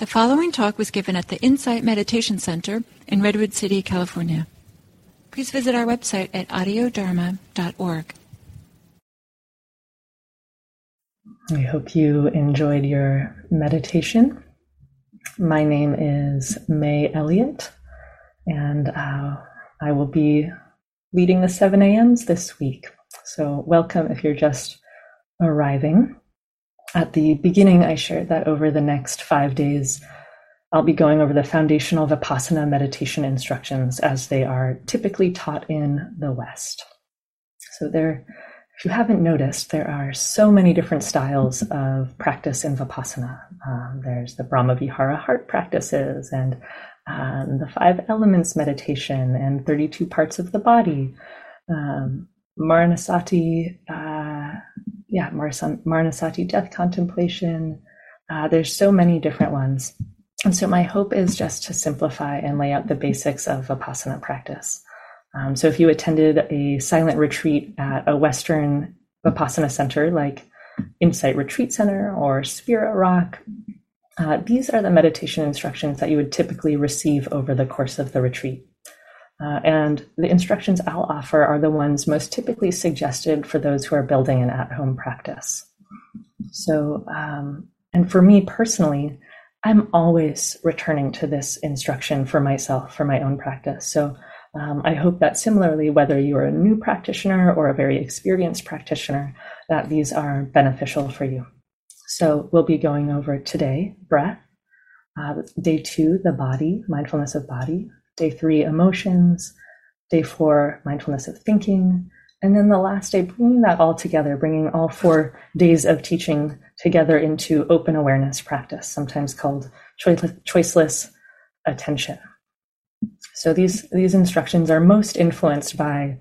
The following talk was given at the Insight Meditation Center in Redwood City, California. Please visit our website at audiodharma.org. I hope you enjoyed your meditation. My name is Mei Elliott, and uh, I will be leading the 7 a.m.s this week. So, welcome if you're just arriving. At the beginning, I shared that over the next five days, I'll be going over the foundational Vipassana meditation instructions as they are typically taught in the West. So, there, if you haven't noticed, there are so many different styles of practice in Vipassana. Um, there's the Brahmavihara heart practices and um, the five elements meditation and 32 parts of the body. Um, Maranasati, uh, yeah, Maranasati death contemplation. Uh, there's so many different ones. And so my hope is just to simplify and lay out the basics of Vipassana practice. Um, so if you attended a silent retreat at a Western Vipassana center like Insight Retreat Center or Spirit Rock, uh, these are the meditation instructions that you would typically receive over the course of the retreat. Uh, and the instructions I'll offer are the ones most typically suggested for those who are building an at home practice. So, um, and for me personally, I'm always returning to this instruction for myself, for my own practice. So, um, I hope that similarly, whether you're a new practitioner or a very experienced practitioner, that these are beneficial for you. So, we'll be going over today breath, uh, day two, the body, mindfulness of body, day three, emotions, day four, mindfulness of thinking, and then the last day, bringing that all together, bringing all four days of teaching together into open awareness practice, sometimes called choiceless attention. So these, these instructions are most influenced by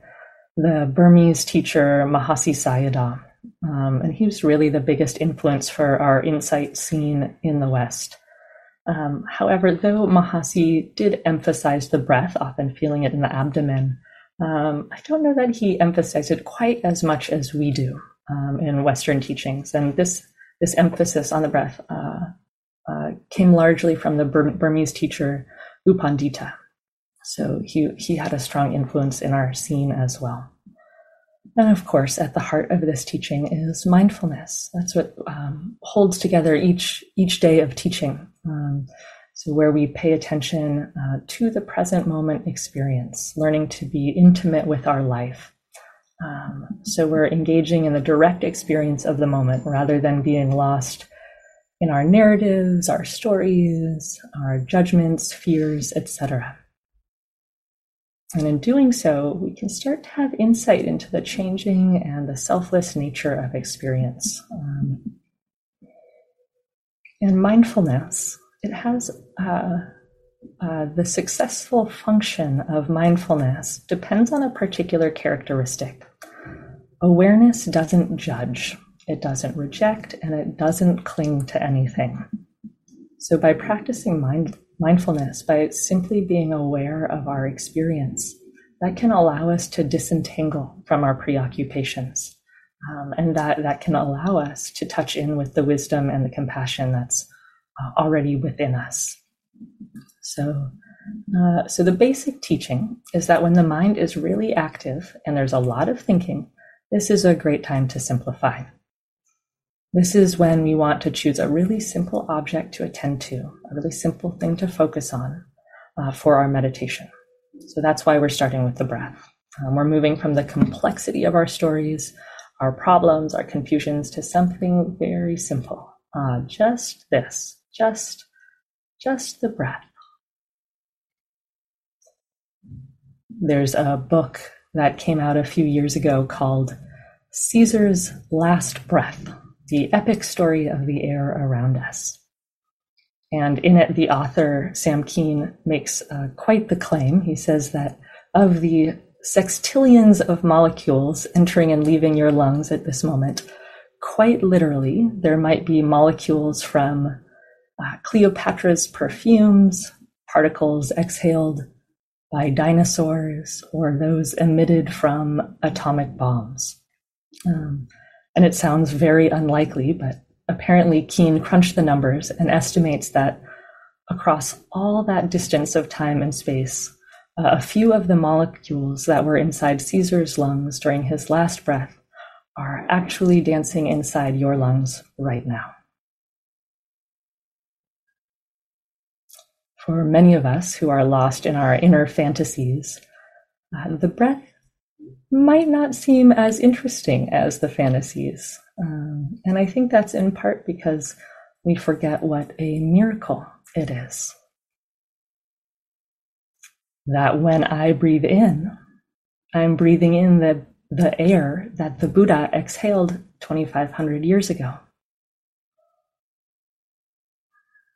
the Burmese teacher Mahasi Sayadaw. Um, and he was really the biggest influence for our insight scene in the West. Um, however, though Mahasi did emphasize the breath, often feeling it in the abdomen, um, I don't know that he emphasized it quite as much as we do um, in Western teachings. And this this emphasis on the breath uh, uh, came largely from the Bur- Burmese teacher U Pandita. So he he had a strong influence in our scene as well. And of course, at the heart of this teaching is mindfulness. That's what um, holds together each each day of teaching. Um, so, where we pay attention uh, to the present moment experience, learning to be intimate with our life. Um, so, we're engaging in the direct experience of the moment rather than being lost in our narratives, our stories, our judgments, fears, etc. And in doing so, we can start to have insight into the changing and the selfless nature of experience. Um, and mindfulness, it has uh, uh, the successful function of mindfulness depends on a particular characteristic. Awareness doesn't judge, it doesn't reject, and it doesn't cling to anything. So, by practicing mind, mindfulness, by simply being aware of our experience, that can allow us to disentangle from our preoccupations. Um, and that, that can allow us to touch in with the wisdom and the compassion that's uh, already within us. So, uh, so the basic teaching is that when the mind is really active and there's a lot of thinking, this is a great time to simplify. This is when we want to choose a really simple object to attend to, a really simple thing to focus on uh, for our meditation. So that's why we're starting with the breath. Um, we're moving from the complexity of our stories, our problems, our confusions to something very simple. Uh, just this, just, just the breath. There's a book that came out a few years ago called Caesar's Last Breath the epic story of the air around us. And in it, the author, Sam Kean, makes uh, quite the claim. He says that of the sextillions of molecules entering and leaving your lungs at this moment, quite literally, there might be molecules from uh, Cleopatra's perfumes, particles exhaled by dinosaurs, or those emitted from atomic bombs. Um, and it sounds very unlikely, but apparently Kean crunched the numbers and estimates that across all that distance of time and space, uh, a few of the molecules that were inside Caesar's lungs during his last breath are actually dancing inside your lungs right now. For many of us who are lost in our inner fantasies, uh, the breath might not seem as interesting as the fantasies. Um, and I think that's in part because we forget what a miracle it is. That when I breathe in, I'm breathing in the, the air that the Buddha exhaled 2,500 years ago.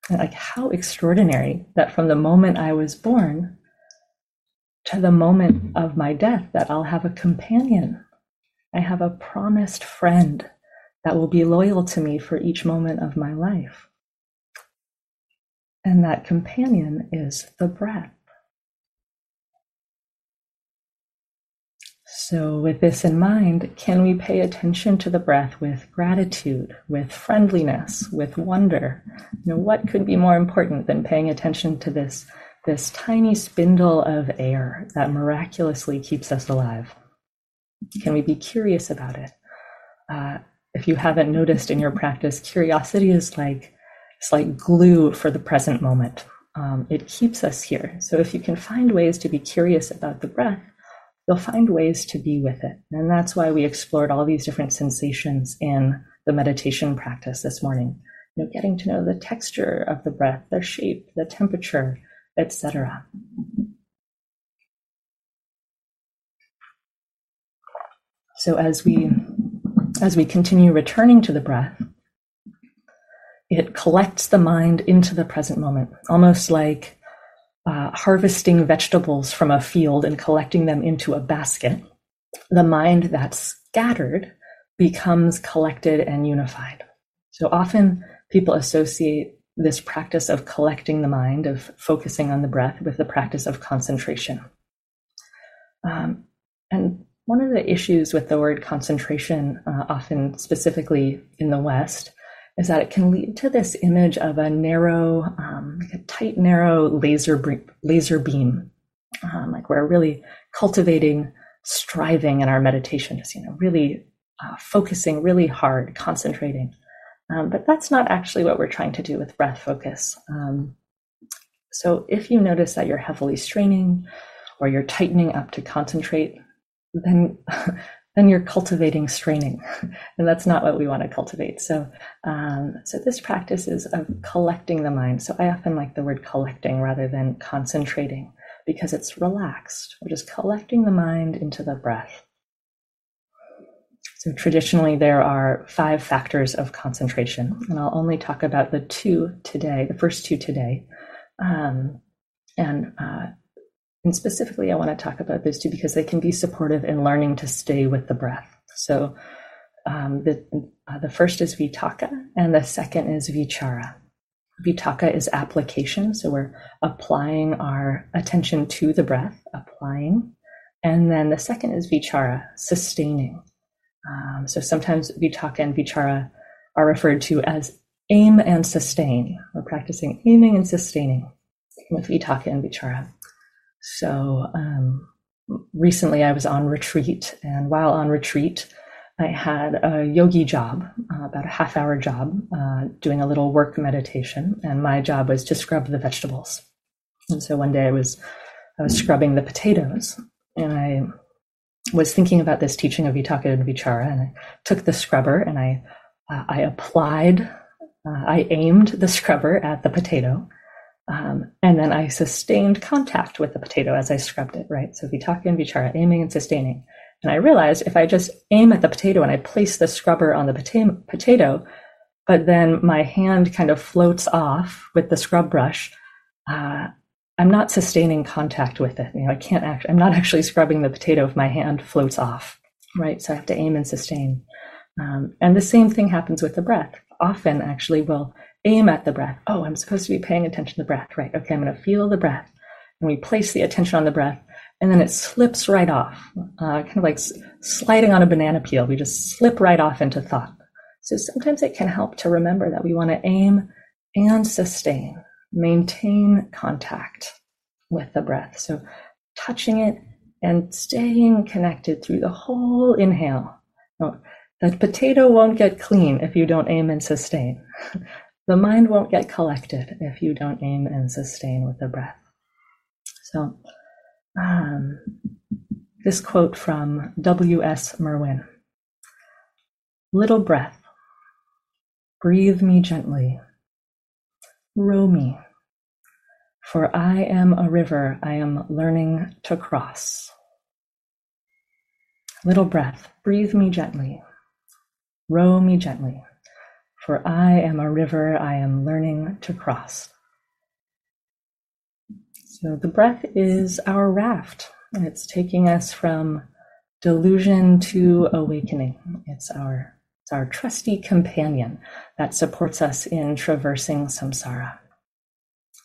Like, how extraordinary that from the moment I was born to the moment of my death, that I'll have a companion. I have a promised friend that will be loyal to me for each moment of my life. And that companion is the breath. So, with this in mind, can we pay attention to the breath with gratitude, with friendliness, with wonder? You know, what could be more important than paying attention to this, this tiny spindle of air that miraculously keeps us alive? Can we be curious about it? Uh, if you haven't noticed in your practice, curiosity is like it's like glue for the present moment. Um, it keeps us here. So if you can find ways to be curious about the breath, you'll find ways to be with it. And that's why we explored all these different sensations in the meditation practice this morning. You know, getting to know the texture of the breath, the shape, the temperature, etc. So as we as we continue returning to the breath, it collects the mind into the present moment, almost like uh, harvesting vegetables from a field and collecting them into a basket. The mind that's scattered becomes collected and unified. So often people associate this practice of collecting the mind, of focusing on the breath, with the practice of concentration. Um, and one of the issues with the word concentration, uh, often specifically in the West, is that it can lead to this image of a narrow, um, like a tight, narrow laser laser beam. Um, like we're really cultivating striving in our meditation, just you know, really uh, focusing really hard, concentrating. Um, but that's not actually what we're trying to do with breath focus. Um, so if you notice that you're heavily straining or you're tightening up to concentrate, then then you're cultivating straining, and that's not what we want to cultivate. So, um, so this practice is of collecting the mind. So I often like the word collecting rather than concentrating because it's relaxed. We're just collecting the mind into the breath. So traditionally, there are five factors of concentration, and I'll only talk about the two today, the first two today. Um, and uh, and specifically, I want to talk about those two because they can be supportive in learning to stay with the breath. So um, the, uh, the first is vitaka, and the second is vichara. Vitaka is application, so we're applying our attention to the breath, applying. And then the second is vichara, sustaining. Um, so sometimes vitaka and vichara are referred to as aim and sustain. We're practicing aiming and sustaining with vitaka and vichara. So um, recently I was on retreat, and while on retreat, I had a yogi job, uh, about a half hour job, uh, doing a little work meditation, and my job was to scrub the vegetables. And so one day I was I was scrubbing the potatoes, and I was thinking about this teaching of Vitaka and Vichara, and I took the scrubber and I uh, I applied, uh, I aimed the scrubber at the potato, um, and then I sustained contact with the potato as I scrubbed it, right? So vitaka and vichara, aiming and sustaining. And I realized if I just aim at the potato and I place the scrubber on the potato, but then my hand kind of floats off with the scrub brush, uh, I'm not sustaining contact with it. You know, I can't act, I'm not actually scrubbing the potato if my hand floats off, right? So I have to aim and sustain. Um, and the same thing happens with the breath. Often, actually, we'll aim at the breath. Oh, I'm supposed to be paying attention to the breath. Right. Okay, I'm going to feel the breath. And we place the attention on the breath, and then it slips right off, uh, kind of like sliding on a banana peel. We just slip right off into thought. So sometimes it can help to remember that we want to aim and sustain. Maintain contact with the breath. So touching it and staying connected through the whole inhale. Now, the potato won't get clean if you don't aim and sustain. The mind won't get collected if you don't aim and sustain with the breath. So, um, this quote from W.S. Merwin Little breath, breathe me gently, row me, for I am a river I am learning to cross. Little breath, breathe me gently, row me gently, for I am a river I am learning to cross. So the breath is our raft. It's taking us from delusion to awakening. It's our it's our trusty companion that supports us in traversing samsara.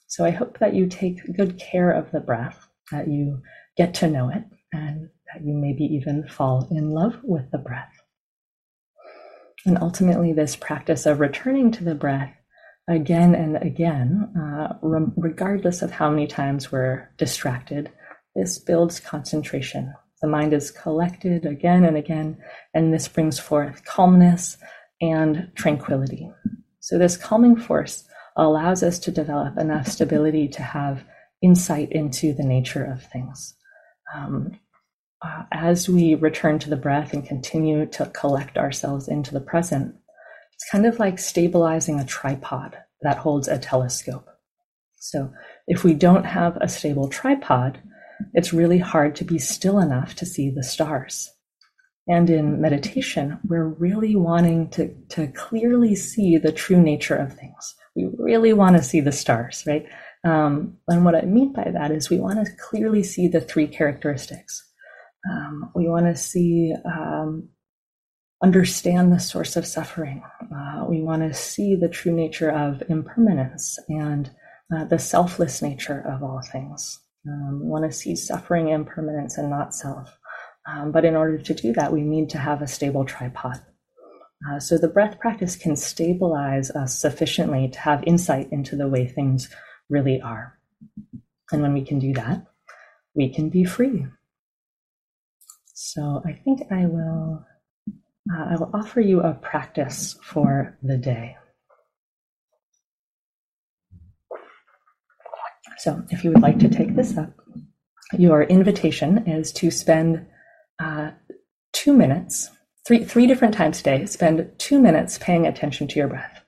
So I hope that you take good care of the breath, that you get to know it, and that you maybe even fall in love with the breath. And ultimately, this practice of returning to the breath again and again, uh, regardless of how many times we're distracted, this builds concentration. The mind is collected again and again, and this brings forth calmness and tranquility. So, this calming force allows us to develop enough stability to have insight into the nature of things. Um, uh, as we return to the breath and continue to collect ourselves into the present, it's kind of like stabilizing a tripod that holds a telescope. So if we don't have a stable tripod, it's really hard to be still enough to see the stars. And in meditation, we're really wanting to, to clearly see the true nature of things. We really want to see the stars, right? Um, and what I mean by that is we want to clearly see the three characteristics um, we want to see, um, understand the source of suffering. Uh, we want to see the true nature of impermanence and uh, the selfless nature of all things. Um, we want to see suffering, impermanence, and not self. Um, but in order to do that, we need to have a stable tripod. Uh, so the breath practice can stabilize us sufficiently to have insight into the way things really are. And when we can do that, we can be free. So I think I will uh, I will offer you a practice for the day. So if you would like to take this up, your invitation is to spend uh, two minutes, three three different times today. Spend two minutes paying attention to your breath,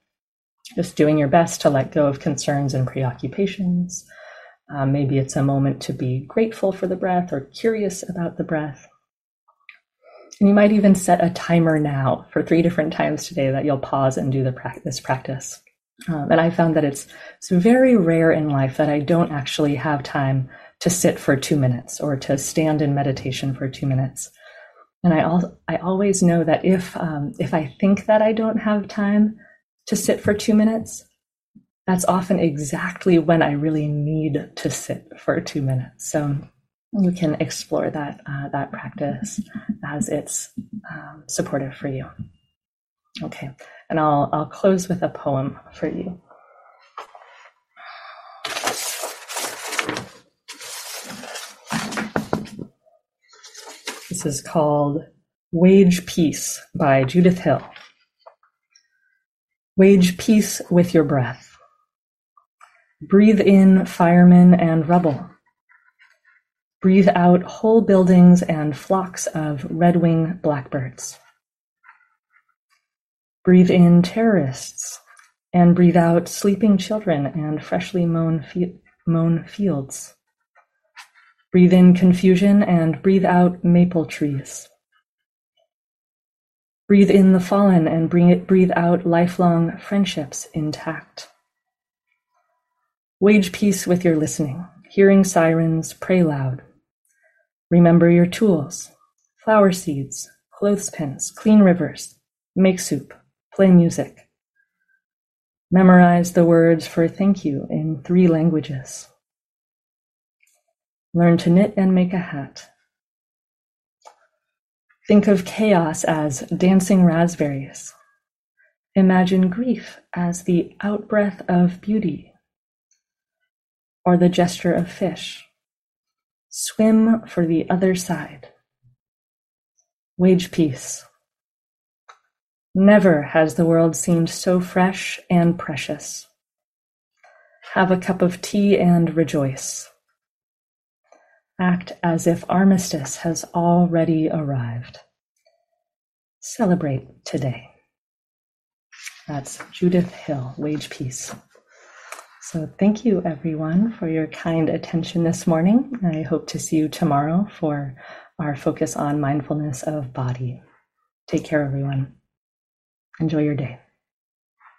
just doing your best to let go of concerns and preoccupations. Uh, maybe it's a moment to be grateful for the breath or curious about the breath. And you might even set a timer now for three different times today that you'll pause and do the practice. Um, and I found that it's it's very rare in life that I don't actually have time to sit for two minutes or to stand in meditation for two minutes. And I al- I always know that if um, if I think that I don't have time to sit for two minutes, that's often exactly when I really need to sit for two minutes. So you can explore that uh, that practice as it's um, supportive for you. Okay, and I'll I'll close with a poem for you. This is called Wage Peace by Judith Hill. Wage peace with your breath. Breathe in firemen and rubble Breathe out whole buildings and flocks of red-wing blackbirds. Breathe in terrorists and breathe out sleeping children and freshly mown, fields. Breathe in confusion and breathe out maple trees. Breathe in the fallen and breathe out lifelong friendships intact. Wage peace with your listening, hearing sirens, pray loud. Remember your tools: flower seeds, clothespins, clean rivers, make soup, play music. Memorize the words for thank you in three languages. Learn to knit and make a hat. Think of chaos as dancing raspberries. Imagine grief as the outbreath of beauty. or the gesture of fish. Swim for the other side. Wage peace. Never has the world seemed so fresh and precious. Have a cup of tea and rejoice. Act as if armistice has already arrived. Celebrate today. That's Judith Hill, Wage Peace. So, thank you everyone for your kind attention this morning. I hope to see you tomorrow for our focus on mindfulness of body. Take care, everyone. Enjoy your day.